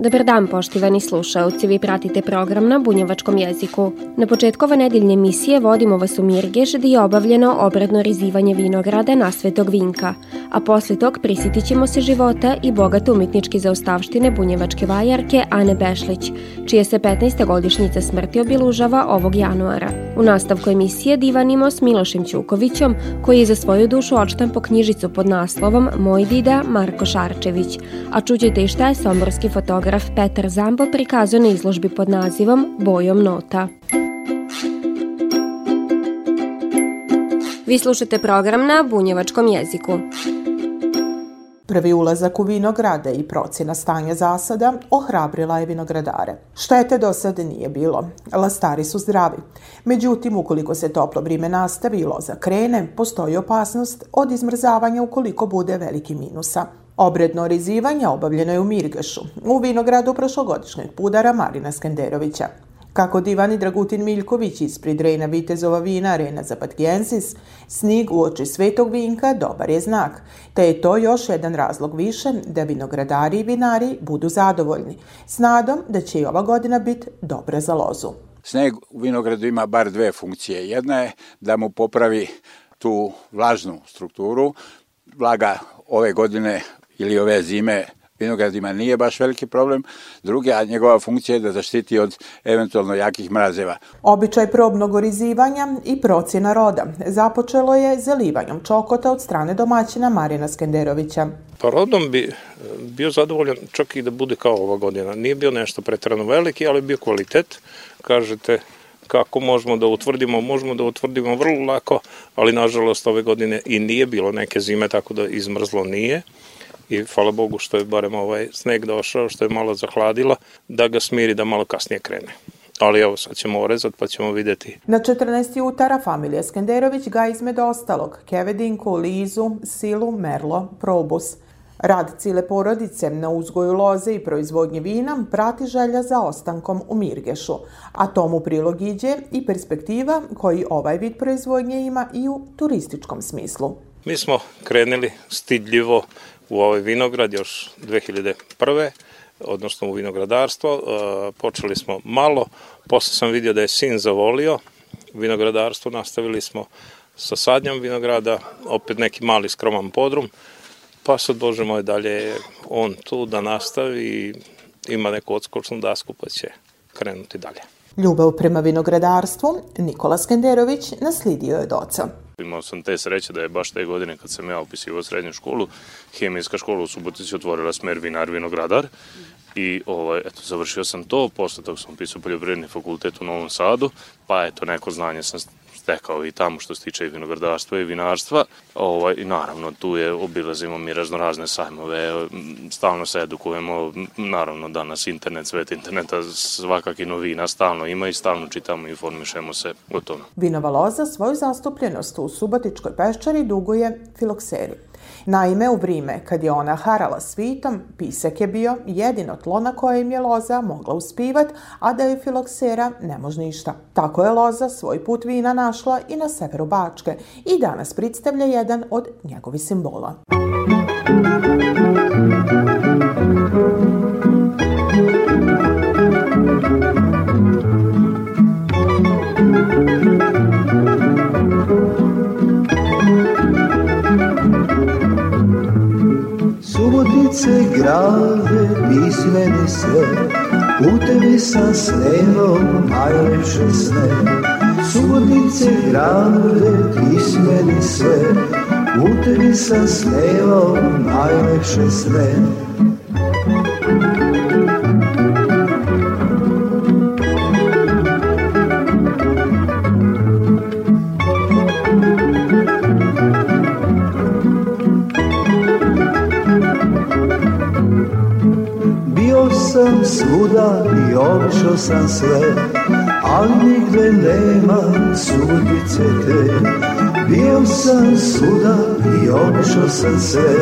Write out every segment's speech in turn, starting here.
Dobar dan, poštivani slušalci, vi pratite program na bunjevačkom jeziku. Na početku ove nedeljne emisije vodimo vas u Mirgeš gde je obavljeno obradno rizivanje vinograda na Svetog Vinka, a posle tog prisjetit ćemo se života i bogate umetničke zaostavštine bunjevačke vajarke Ane Bešlić, čije se 15. godišnjica smrti obilužava ovog januara. U nastavku emisije divanimo s Milošem Ćukovićom, koji je za svoju dušu očtan po knjižicu pod naslovom Moj dida Marko Šarčević, a čućete i šta je somborski fotograf Petar Zambo prikazao na izložbi pod nazivom Bojom nota. Vi slušate program na bunjevačkom jeziku. Prvi ulazak u vinograde i procjena stanja zasada ohrabrila je vinogradare. Štete do sada nije bilo. Lastari su zdravi. Međutim, ukoliko se toplo vrime nastavi i loza krene, postoji opasnost od izmrzavanja ukoliko bude veliki minusa. Obredno rizivanje obavljeno je u Mirgašu, u vinogradu prošlogodišnjeg pudara Marina Skenderovića. Kako divani Dragutin Miljković ispred Rejna Vitezova vina Arena Zapatgiensis, snig u oči svetog vinka dobar je znak, te je to još jedan razlog više da vinogradari i vinari budu zadovoljni, s nadom da će i ova godina biti dobra za lozu. Sneg u vinogradu ima bar dve funkcije. Jedna je da mu popravi tu vlažnu strukturu. Vlaga ove godine ili ove zime vinogradima nije baš veliki problem. Druge, a njegova funkcija je da zaštiti od eventualno jakih mrazeva. Običaj probnog orizivanja i procjena roda započelo je zalivanjem čokota od strane domaćina Marina Skenderovića. Pa rodom bi bio zadovoljan čak i da bude kao ova godina. Nije bio nešto pretrano veliki, ali bio kvalitet. Kažete, kako možemo da utvrdimo, možemo da utvrdimo vrlo lako, ali nažalost ove godine i nije bilo neke zime, tako da izmrzlo nije i hvala Bogu što je barem ovaj sneg došao, što je malo zahladilo, da ga smiri da malo kasnije krene. Ali evo, sad ćemo orezati pa ćemo videti. Na 14. jutara familija Skenderović ga između ostalog Kevedinku, Lizu, Silu, Merlo, Probus. Rad cile porodice na uzgoju loze i proizvodnje vina prati želja za ostankom u Mirgešu, a tomu prilog iđe i perspektiva koji ovaj vid proizvodnje ima i u turističkom smislu. Mi smo krenuli stidljivo u ovaj vinograd još 2001 odnosno u vinogradarstvo. E, počeli smo malo, posle sam vidio da je sin zavolio vinogradarstvo, nastavili smo sa sadnjom vinograda, opet neki mali skroman podrum, pa sad, Bože moj, dalje on tu da nastavi i ima neku odskočnu dasku pa će krenuti dalje. Ljubav prema vinogradarstvu Nikola Skenderović naslidio je od oca. Imao sam te sreće da je baš te godine kad sam ja upisivao srednju školu, hemijska škola u Subotici otvorila smer vinar vinogradar. I ovaj, eto, završio sam to, posle toga sam upisao poljoprivredni fakultet u Novom Sadu, pa eto, neko znanje sam stekao i tamo što se tiče i vinogradarstva i vinarstva. Ovaj, I naravno tu je, obilazimo mi raznorazne sajmove, stalno se edukujemo, naravno danas internet, svet interneta, svakaki novina stalno ima i stalno čitamo i informišemo se o tome. Vinova loza svoju zastupljenost u Subotičkoj peščari duguje filokseri. Naime, u vrime kad je ona harala svitom, pisak je bio jedino tlo na kojem je loza mogla uspivat, a da je filoksera ne može ništa. Tako je loza svoj put vina našla i na severu Bačke i danas predstavlja jedan od njegovih simbola. Subotice grade, pismeni sve, u tebi sam snevao najlepše sne. Subotice grade, pismeni sve, u tebi sam snevao najlepše sne. Obišao sam sve Ali nigde nema sudice te. Bio sam svuda i obišao sam sve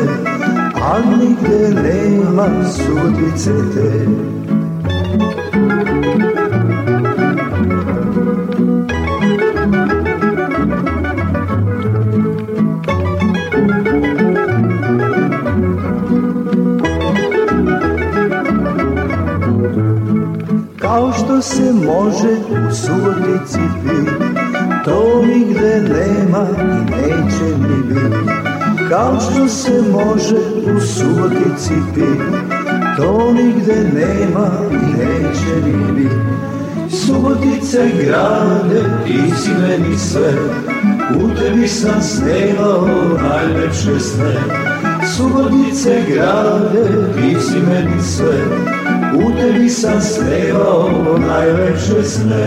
Ali nigde nema sudice te može u subotici pit To nigde nema i neće ni bit Kao što se može u subotici pit To nigde nema i neće ni bit Subotice grade, ti si meni sve. U tebi sam snevao najlepše sne Subotice grade, ti si meni sve U tebi sam snevao najlepše sne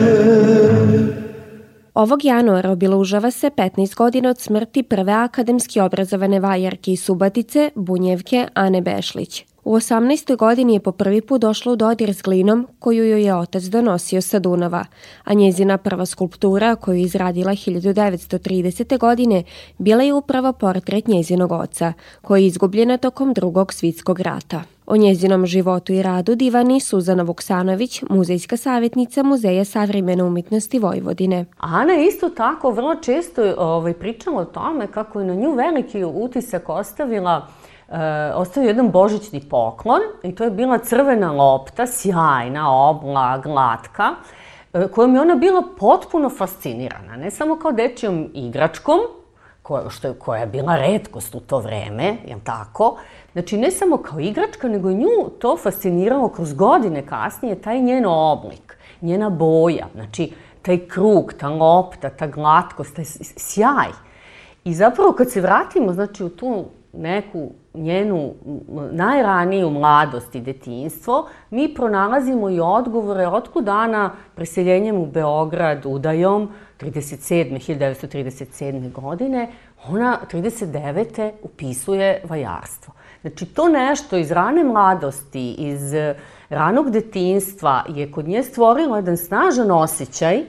Ovog januara obilužava se 15 godina od smrti prve akademski obrazovane vajarke iz Subatice, Bunjevke Ane Bešlić. U 18. godini je po prvi put došla u dodir s glinom koju joj je otac donosio sa Dunava, a njezina prva skulptura koju je izradila 1930. godine bila je upravo portret njezinog oca, koji je izgubljena tokom drugog svitskog rata. O njezinom životu i radu divani Suzana Vuksanović, muzejska savjetnica Muzeja savremene umetnosti Vojvodine. Ana je isto tako vrlo često ovaj, pričala o tome kako je na nju veliki utisak ostavila e, ostavio jedan božićni poklon i to je bila crvena lopta, sjajna, obla, glatka, e, kojom je ona bila potpuno fascinirana. Ne samo kao dečijom igračkom, koja, što koja je bila redkost u to vreme, jel tako? Znači, ne samo kao igračka, nego nju to fasciniralo kroz godine kasnije, taj njen oblik, njena boja, znači, taj krug, ta lopta, ta glatkost, taj sjaj. I zapravo kad se vratimo, znači, u tu neku njenu najraniju mladost i detinstvo, mi pronalazimo i odgovore otkud dana preseljenjem u Beograd udajom 37. 1937. godine, ona 39. upisuje vajarstvo. Znači, to nešto iz rane mladosti, iz ranog detinstva je kod nje stvorilo jedan snažan osjećaj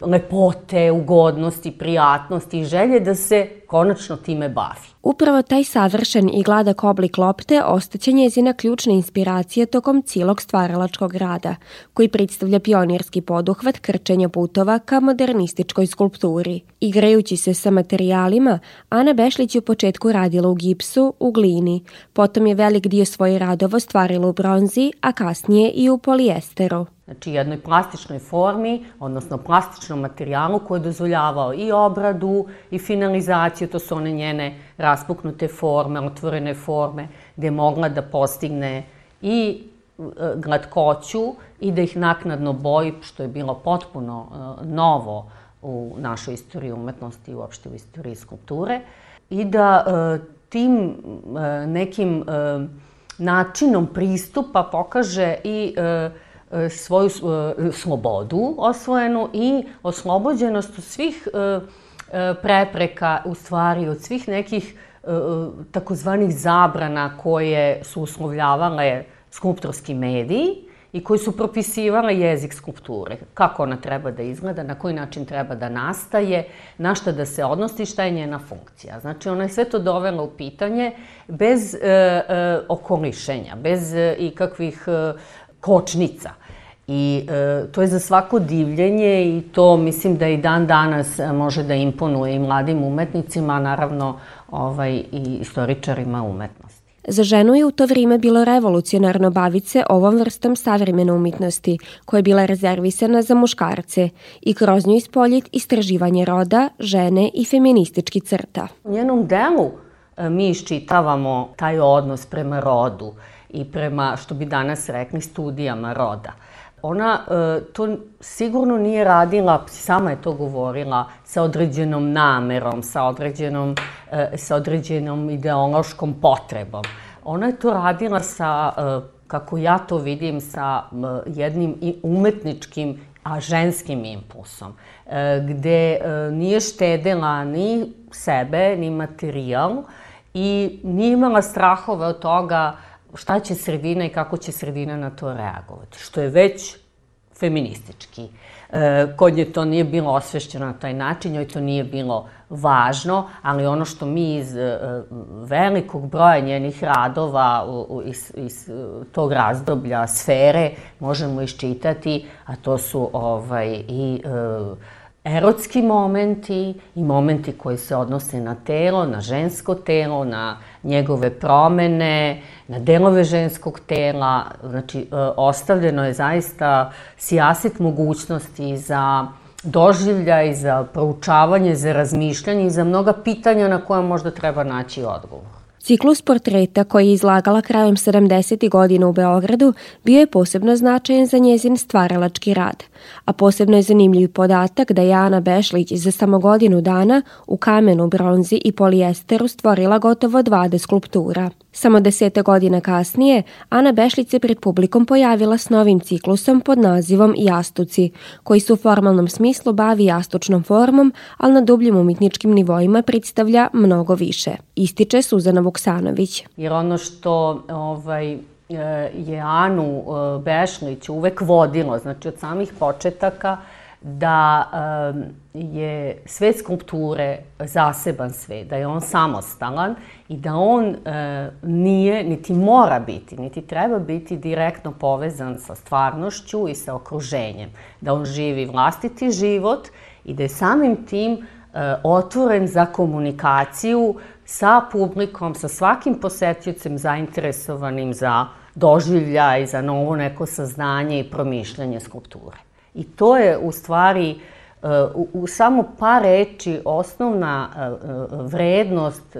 lepote, ugodnosti, prijatnosti i želje da se konačno time bavi. Upravo taj savršen i gladak oblik lopte ostaće njezina ključna inspiracija tokom cijelog stvaralačkog rada, koji predstavlja pionirski poduhvat krčenja putova ka modernističkoj skulpturi. Igrajući se sa materijalima, Ana Bešlić je u početku radila u gipsu, u glini, potom je velik dio svoje radova stvarila u bronzi, a kasnije i u polijesteru znači jednoj plastičnoj formi, odnosno plastičnom materijalu koji je dozvoljavao i obradu i finalizaciju, to su one njene raspuknute forme, otvorene forme, gde je mogla da postigne i e, glatkoću i da ih naknadno boji, što je bilo potpuno e, novo u našoj istoriji umetnosti i uopšte u istoriji skulpture, i da e, tim nekim načinom pristupa pokaže i svoju slobodu osvojenu i oslobođenost svih prepreka, u stvari, od svih nekih e, takozvanih zabrana koje su uslovljavale skulptorski mediji i koji su propisivale jezik skulpture, kako ona treba da izgleda, na koji način treba da nastaje, na šta da se odnosi, šta je njena funkcija. Znači, ona je sve to dovela u pitanje bez e, e, okolišenja, bez e, ikakvih e, kočnica. I e, to je za svako divljenje i to mislim da i dan danas e, može da imponuje i mladim umetnicima, naravno ovaj, i istoričarima umetnosti. Za ženu je u to vrijeme bilo revolucionarno baviti se ovom vrstom savremene umetnosti, koja je bila rezervisana za muškarce i kroz nju ispoljit istraživanje roda, žene i feministički crta. U njenom delu e, mi iščitavamo taj odnos prema rodu i prema, što bi danas rekli, studijama roda ona e, to sigurno nije radila, sama je to govorila, sa određenom namerom, sa određenom, e, sa određenom ideološkom potrebom. Ona je to radila sa, e, kako ja to vidim, sa jednim umetničkim, a ženskim impulsom, gde nije štedela ni sebe, ni materijal i nije imala strahove od toga šta će sredina i kako će sredina na to reagovati, što je već feministički. E, kod nje to nije bilo osvešćeno na taj način, njoj to nije bilo važno, ali ono što mi iz e, velikog broja njenih radova u, iz, iz tog razdoblja sfere možemo iščitati, a to su ovaj, i e, erotski momenti i momenti koji se odnose na telo, na žensko telo, na njegove promene, na delove ženskog tela. Znači, e, ostavljeno je zaista sijaset mogućnosti za doživlja i za proučavanje, za razmišljanje i za mnoga pitanja na koja možda treba naći odgovor. Ciklus portreta koji je izlagala krajem 70. godina u Beogradu bio je posebno značajan za njezin stvaralački rad, a posebno je zanimljiv podatak da je Ana Bešlić za samo godinu dana u kamenu, bronzi i polijesteru stvorila gotovo 20 skulptura. Samo desete godina kasnije, Ana Bešlić se pred publikom pojavila s novim ciklusom pod nazivom Jastuci, koji se u formalnom smislu bavi jastučnom formom, ali na dubljim umetničkim nivoima predstavlja mnogo više. Ističe Suzana Vuksanović. Jer ono što ovaj, je Anu e, Bešlić uvek vodilo, znači od samih početaka, da je svet skulpture zaseban svet, da je on samostalan i da on e, nije, niti mora biti, niti treba biti direktno povezan sa stvarnošću i sa okruženjem. Da on živi vlastiti život i da je samim tim e, otvoren za komunikaciju sa publikom, sa svakim posetiocem zainteresovanim za doživlja i za novo neko saznanje i promišljanje skulpture. I to je u stvari u, u samo par reči osnovna e, e, vrednost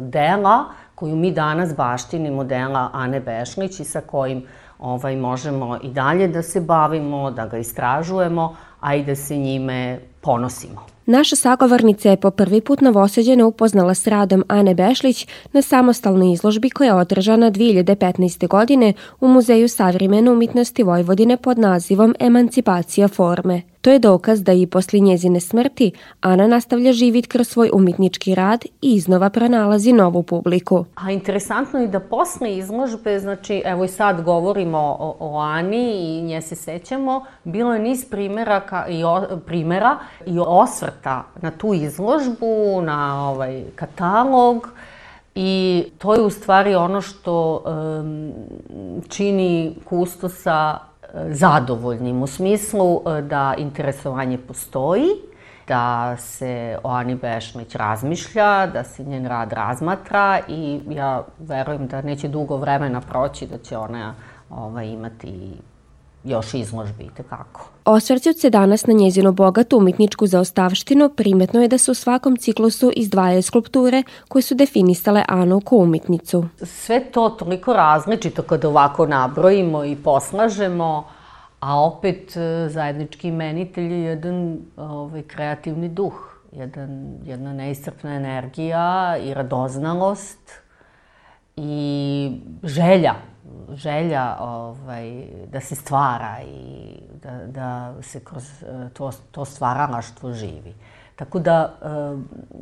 dela koju mi danas baštinimo dela Ane Bešlić i sa kojim ovaj, možemo i dalje da se bavimo, da ga istražujemo, a i da se njime ponosimo. Naša sagovornica je po prvi put novoseđena upoznala s radom Ane Bešlić na samostalnoj izložbi koja je održana 2015. godine u Muzeju savremene umetnosti Vojvodine pod nazivom Emancipacija forme. To je dokaz da i posle njezine smrti Ana nastavlja živit kroz svoj umetnički rad i iznova pronalazi novu publiku. A interesantno je da posle izložbe, znači evo i sad govorimo o, o Ani i nje se sećamo, bilo je niz primjera, ka, i o, primjera i osvrta na tu izložbu, na ovaj katalog, I to je u stvari ono što um, čini kustosa zadovoljnim u smislu e, da interesovanje postoji, da se o Ani Bešmić razmišlja, da se njen rad razmatra i ja verujem da neće dugo vremena proći da će ona ovaj, imati još izložbi i tekako. Osvrćuć se danas na njezinu bogatu umetničku zaostavštinu, primetno je da se u svakom ciklusu izdvajaju skulpture koje su definisale Anu kao umetnicu. Sve to toliko različito kada ovako nabrojimo i poslažemo, a opet e, zajednički imenitelj je jedan ovaj, kreativni duh, jedan, jedna neiscrpna energija i radoznalost i želja želja ovaj, da se stvara i da, da se kroz e, to, to stvaralaštvo živi. Tako da e,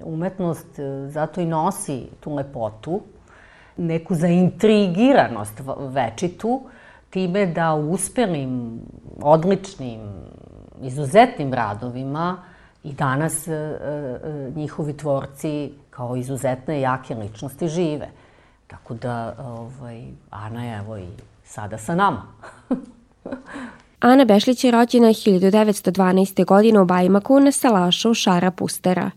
umetnost e, zato i nosi tu lepotu, neku zaintrigiranost večitu, time da uspelim, odličnim, izuzetnim radovima i danas njihovi tvorci kao izuzetne jake ličnosti žive. Tako da, ovaj, Ana je evo i sada sa nama. Ana Bešlić je rođena 1912. godine u Bajmaku na Salašu Šara Pustera.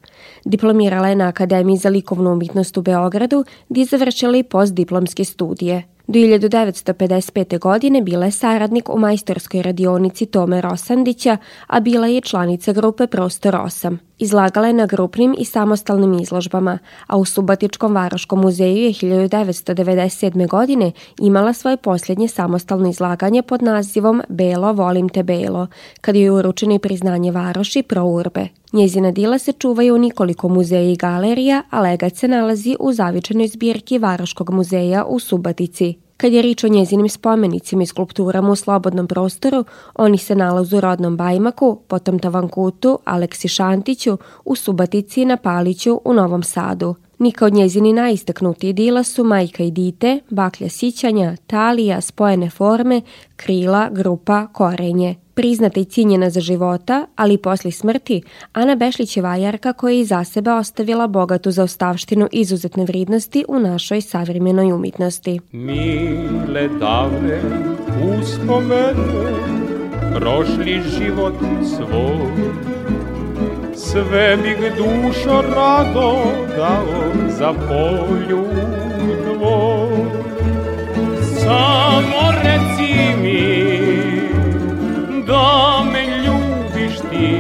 Diplomirala je na Akademiji za likovnu umetnost u Beogradu, gdje je završila i postdiplomske studije. Do 1955. godine bila je saradnik u majstorskoj radionici Tome Rosandića, a bila je članica grupe Prostor 8. Izlagala je na grupnim i samostalnim izložbama, a u Subatičkom Varoškom muzeju je 1997. godine imala svoje posljednje samostalno izlaganje pod nazivom Belo, volim te Belo, kad je uručeno priznanje Varoši pro urbe. Njezina dila se čuvaju u nikoliko muzeja i galerija, a legat se nalazi u zavičanoj zbirki Varoškog muzeja u Subatici. Kad je rič o njezinim spomenicima i skulpturama u slobodnom prostoru, oni se nalazu u Rodnom Bajmaku, potom Tavankutu, Aleksi Šantiću, u Subatici i na Paliću u Novom Sadu. Nika od njezini najistaknutiji dila su Majka i dite, Baklja sićanja, Talija, Spojene forme, Krila, Grupa, Korenje. Priznata i cijenjena za života, ali i posle smrti, Ana Bešlić je vajarka koja je iza sebe ostavila bogatu zaostavštinu izuzetne vridnosti u našoj savremenoj umitnosti. Mile davne uspomene, prošli život svoj, sve bih dušo rado dao za polju tvoj. Samo reci mi da me ljubiš ti,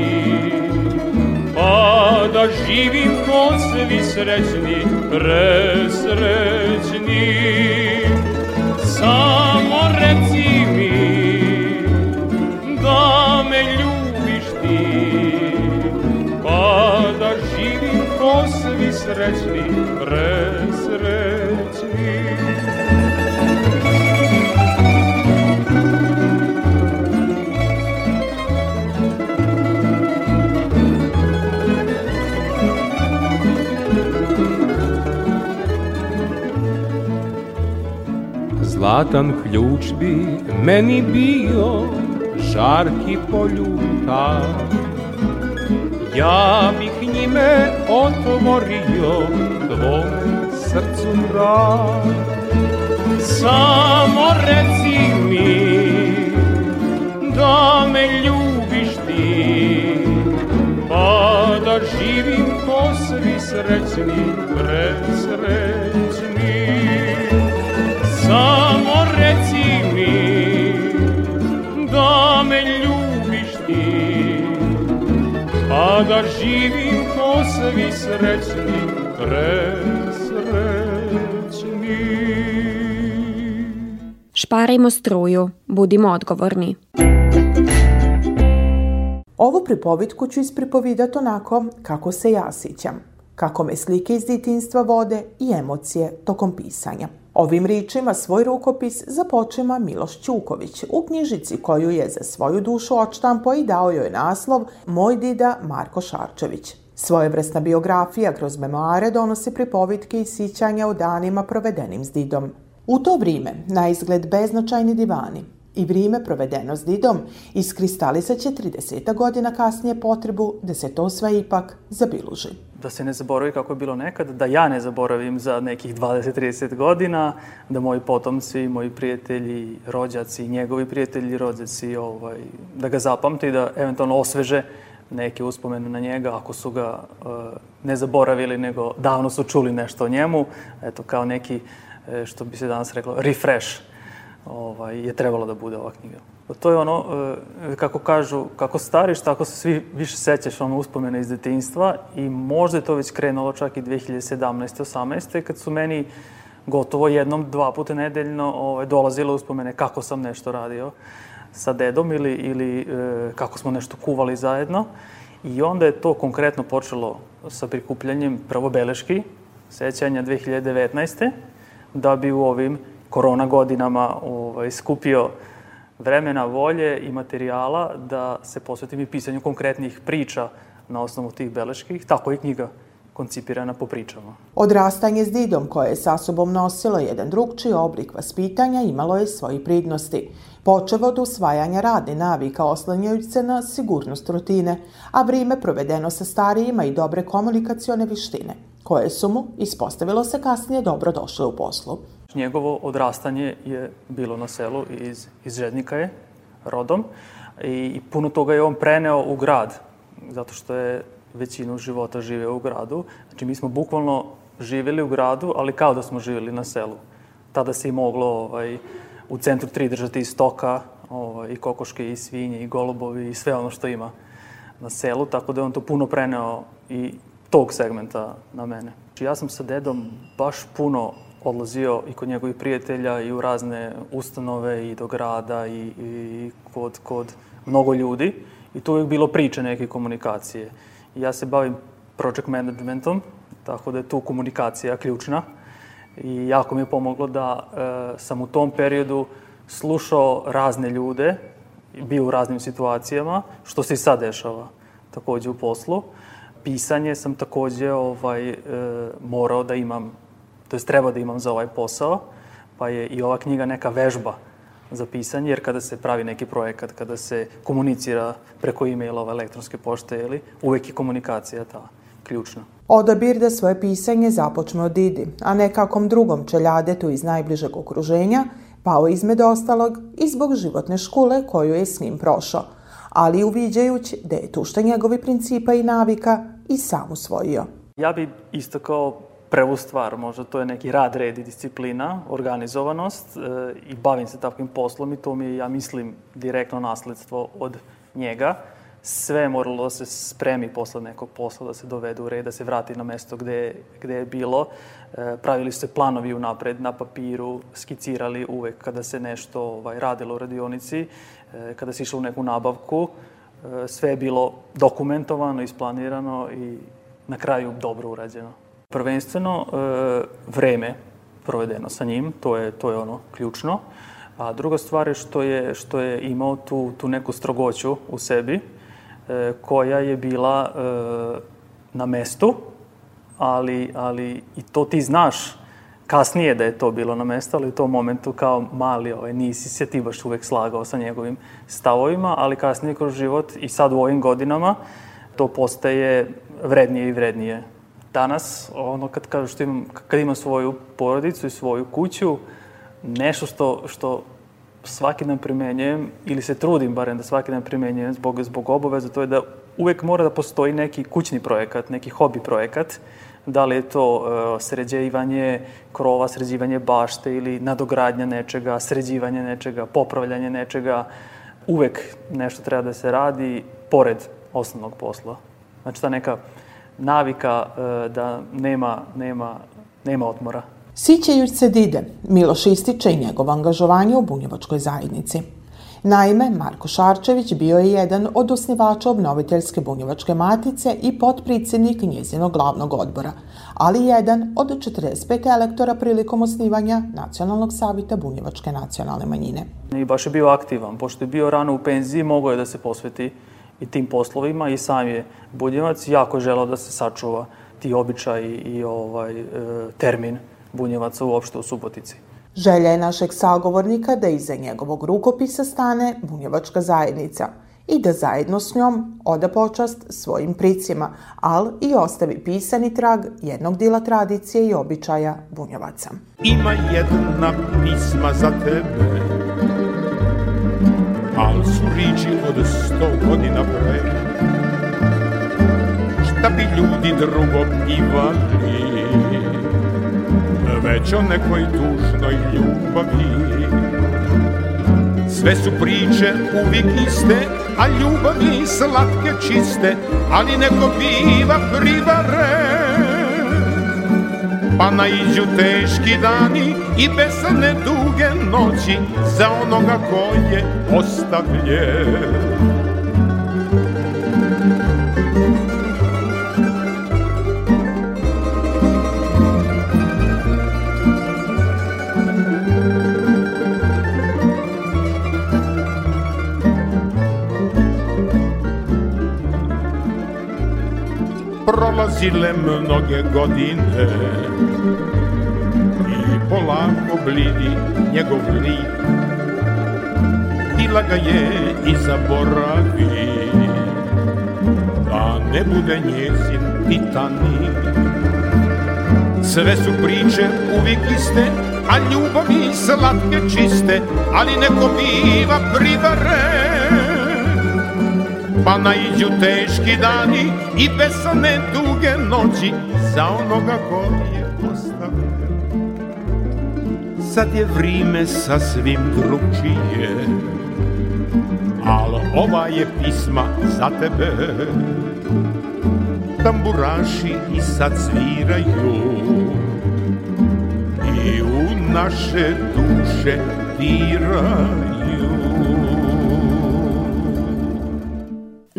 pa da živim ko svi srećni, presrećni. Samo svi srećni, presrećni. Zlatan ključ bi meni bio žarki poljuta Ja bih njime otvorio tvom srcu vrat Samo reci mi da me ljubiš ti? Pa da živim ko svi srećni, presrećni. Samo reci mi da me ljubiš ti? Pa da živim svi srećni, presrećni Šparajmo struju, budimo odgovorni. Ovu pripovitku ću ispripovidati onako kako se ja sićam, kako me slike iz ditinstva vode i emocije tokom pisanja. Ovim ričima svoj rukopis započema Miloš Ćuković u knjižici koju je za svoju dušu odštampo i dao joj naslov Moj dida Marko Šarčević. Svojevrsna biografija kroz memoare donosi pripovitke i sićanja o danima provedenim s didom. U to vrijeme, na izgled beznačajni divani i vrijeme provedeno s didom iskristalisat će 30 godina kasnije potrebu da se to sve ipak zabiluži. Da se ne zaboravi kako je bilo nekad, da ja ne zaboravim za nekih 20-30 godina, da moji potomci, moji prijatelji, rođaci, njegovi prijatelji, rođaci, ovaj, da ga zapamte i da eventualno osveže neke uspomene na njega, ako su ga uh, ne zaboravili, nego davno su čuli nešto o njemu, eto, kao neki E, što bi se danas reklo, refresh ovaj, je trebalo da bude ova knjiga. To je ono, e, kako kažu, kako stariš, tako se svi više sećaš ono uspomene iz detinjstva i možda je to već krenulo čak i 2017. 18. kad su meni gotovo jednom, dva puta nedeljno ovaj, dolazile uspomene kako sam nešto radio sa dedom ili, ili e, kako smo nešto kuvali zajedno. I onda je to konkretno počelo sa prikupljanjem prvo beleški, sećanja 2019 da bi u ovim korona godinama ovaj, skupio vremena, volje i materijala da se posvetim i pisanju konkretnih priča na osnovu tih beleških, tako i knjiga koncipirana po pričama. Odrastanje s Didom koje je sa sobom nosilo jedan drugčiji oblik vaspitanja imalo je svoji pridnosti. Počeo od usvajanja radne navika oslanjajući se na sigurnost rutine, a vrijeme provedeno sa starijima i dobre komunikacione vištine – koje su mu, ispostavilo se kasnije, dobro došle u poslu. Njegovo odrastanje je bilo na selu iz, iz Žednika je, rodom, i, i puno toga je on preneo u grad, zato što je većinu života živeo u gradu. Znači, mi smo bukvalno živeli u gradu, ali kao da smo živeli na selu. Tada se i moglo ovaj, u centru tri držati i stoka, ovaj, i kokoške, i svinje, i golubovi, i sve ono što ima na selu, tako da je on to puno preneo i tog segmenta na mene. Znači, ja sam sa dedom baš puno odlazio i kod njegovih prijatelja i u razne ustanove i do grada i, i kod, kod mnogo ljudi. I tu je bilo priče neke komunikacije. Ja se bavim project managementom, tako da je tu komunikacija ključna. I jako mi je pomoglo da e, sam u tom periodu slušao razne ljude, bio u raznim situacijama, što se i sad dešava takođe u poslu pisanje sam takođe ovaj, e, morao da imam, to jest treba da imam za ovaj posao, pa je i ova knjiga neka vežba za pisanje, jer kada se pravi neki projekat, kada se komunicira preko e-mailova, elektronske pošte, ili, uvek je komunikacija ta ključna. Odabir da svoje pisanje započne od Didi, a ne kakom drugom čeljadetu iz najbližeg okruženja, pao izmed ostalog i zbog životne škole koju je s njim prošao, ali uviđajući da je tu što njegovi principa i navika i sam usvojio. Ja bi isto kao prvu stvar, možda to je neki rad, red i disciplina, organizovanost e, i bavim se takvim poslom i to mi je, ja mislim, direktno nasledstvo od njega. Sve je moralo da se spremi posle nekog posla, da se dovede u red, da se vrati na mesto gde, gde je bilo. E, pravili su se planovi unapred na papiru, skicirali uvek kada se nešto ovaj, radilo u radionici, e, kada se išlo u neku nabavku. E, sve je bilo dokumentovano, isplanirano i na kraju dobro urađeno. Prvenstveno e, vreme provedeno sa njim, to je, to je ono ključno. A druga stvar je što je, što je imao tu, tu neku strogoću u sebi, koja je bila e, na mestu, ali, ali i to ti znaš. Kasnije da je to bilo na mestu, ali u tom momentu kao mali ovaj, nisi se ti baš uvek slagao sa njegovim stavovima, ali kasnije kroz život i sad u ovim godinama to postaje vrednije i vrednije. Danas, ono kad kažu što imam, kad imam svoju porodicu i svoju kuću, nešto što, što svaki dan primenjujem, ili se trudim barem da svaki dan primenjujem zbog, zbog obaveza, to je da uvek mora da postoji neki kućni projekat, neki hobi projekat, da li je to uh, sređivanje krova, sređivanje bašte ili nadogradnja nečega, sređivanje nečega, popravljanje nečega, uvek nešto treba da se radi pored osnovnog posla. Znači ta neka navika e, da nema, nema, nema otmora. Sićejuć se Dide, Miloš ističe i njegovo angažovanje u bunjevačkoj zajednici. Naime, Marko Šarčević bio je jedan od osnivača obnoviteljske bunjevačke matice i potpredsednik njezinog glavnog odbora, ali jedan od 45 elektora prilikom osnivanja Nacionalnog savita bunjevačke nacionalne manjine. I baš je bio aktivan, pošto je bio rano u penziji, mogao je da se posveti i tim poslovima i sam je Bunjevac jako želao da se sačuva ti običaj i ovaj, e, termin Bunjevaca uopšte u Subotici. Želja je našeg sagovornika da iza njegovog rukopisa stane bunjevačka zajednica i da zajedno s njom oda počast svojim pricima, ali i ostavi pisani trag jednog dila tradicije i običaja bunjevaca. Ima jedna pisma za tebe al su riči od sto godina pre Šta bi ljudi drugo pivali Već o nekoj tužnoj ljubavi. Sve su priče uvijek iste A ljubavi slatke čiste Ali neko biva privaren Pa naiđu teški dani i besane duge noći Za onoga ko je ostavljen prolazile mnoge godine. I polako blidi njegov lik. Tila ga je i zaboravi. Da ne bude njezin titanik. Sve su priče uvijek iste, a ljubavi slatke čiste, ali neko biva privaren Pa naiđu teški dani i besane duge noći Za onoga ko je ostavljen Sad je vrime sasvim drugčije Al ova je pisma za tebe. Tamburaši i sad sviraju I u naše duše diraju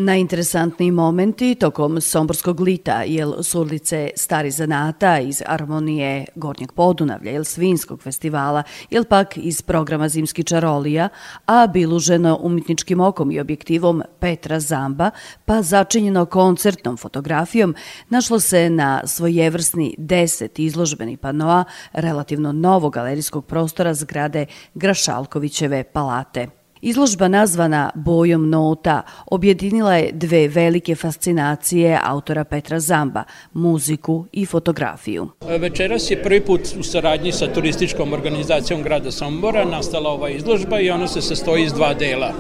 Najinteresantniji momenti tokom Somborskog lita, jel s ulice Stari Zanata, iz Armonije Gornjeg Podunavlja, jel Svinskog festivala, jel pak iz programa Zimski čarolija, a biluženo umjetničkim okom i objektivom Petra Zamba, pa začinjeno koncertnom fotografijom, našlo se na svojevrsni deset izložbeni panoa relativno novog galerijskog prostora zgrade Grašalkovićeve palate. Izložba nazvana Bojom nota objedinila je dve velike fascinacije autora Petra Zamba, muziku i fotografiju. Večeras je prvi put u saradnji sa turističkom organizacijom grada Sombora nastala ova izložba i ona se sastoji iz dva dela.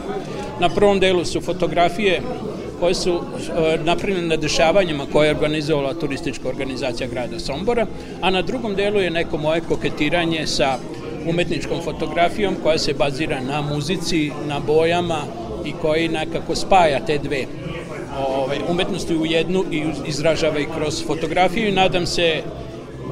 Na prvom delu su fotografije koje su e, napravljene na dešavanjima koje je organizovala turistička organizacija grada Sombora, a na drugom delu je neko moje koketiranje sa umetničkom fotografijom koja se bazira na muzici, na bojama i koji nekako spaja te dve ovaj, umetnosti u jednu i izražava i kroz fotografiju i nadam se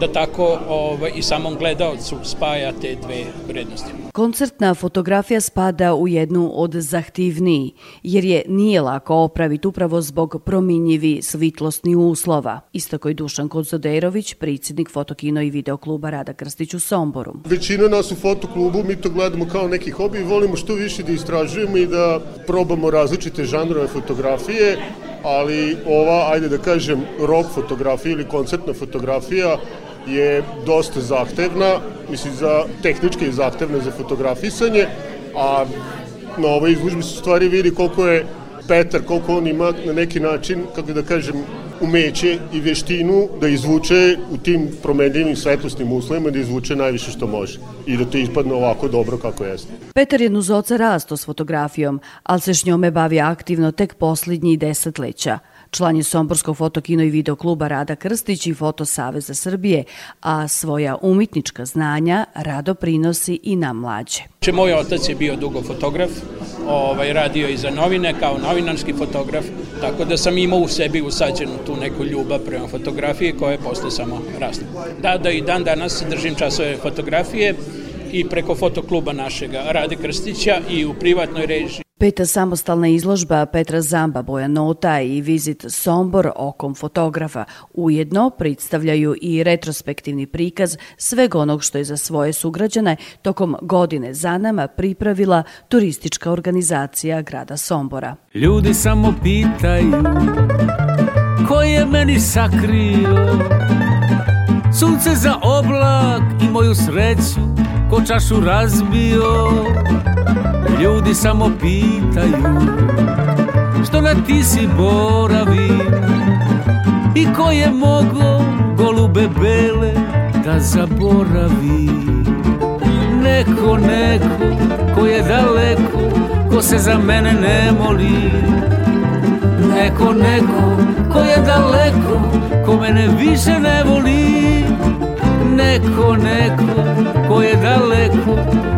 da tako ovaj, i samom gledalcu spaja te dve vrednosti. Koncertna fotografija spada u jednu od zahtivniji, jer je nije lako opraviti upravo zbog prominjivi svitlosni uslova, istako i Dušan Konzoderović, predsjednik fotokino i videokluba Rada Krstić u Somboru. Većina nas u fotoklubu, mi to gledamo kao neki hobi volimo što više da istražujemo i da probamo različite žanrove fotografije, ali ova, ajde da kažem, rock fotografija ili koncertna fotografija je dosta zahtevna, mislim za tehničke i zahtevne za fotografisanje, a na ovoj izložbi se stvari vidi koliko je Petar, koliko on ima na neki način, kako da kažem, umeće i veštinu da izvuče u tim promenljivim svetlosnim uslovima, da izvuče najviše što može i da to ispadne ovako dobro kako jeste. Petar je nuzoca rasto s fotografijom, ali se s njome bavi aktivno tek posljednji desetleća. Član je Somborskog fotokino i videokluba Rada Krstić i Foto Saveza Srbije, a svoja umitnička znanja rado prinosi i na mlađe. Moj otac je bio dugo fotograf, ovaj, radio i za novine kao novinarski fotograf, tako da sam imao u sebi usađenu tu neku ljubav prema fotografiji koja je posle samo rasla. Da, da i dan danas držim časove fotografije i preko fotokluba našega Rade Krstića i u privatnoj režiji Peta samostalna izložba Petra Zamba Boja Nota i vizit Sombor okom fotografa ujedno predstavljaju i retrospektivni prikaz sveg onog što je za svoje sugrađane tokom godine za nama pripravila turistička organizacija grada Sombora. Ljudi samo pitaju ko je meni sakrio sunce za oblak i moju sreću ko čašu razbio Ljudi samo pitaju Što na ti si boravi? I ko je mogo golube bele Da zaboravi? Neko, neko Ko je daleko Ko se za mene ne moli. Neko, neko Ko je daleko Ko mene više ne voli. Neko, neko Ko je daleko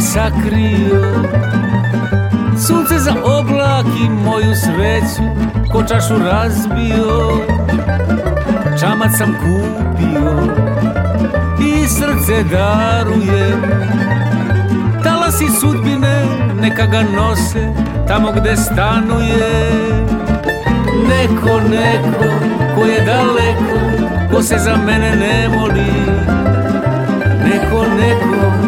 Sakrio. Sunce za oblak i moju sreću Ko čašu razbio. Čamac sam kupio I srce daruje. Talasi sudbine neka ga nose Tamo gde stanuje. Neko, neko ko je daleko Ko se za mene ne moli. Neko, neko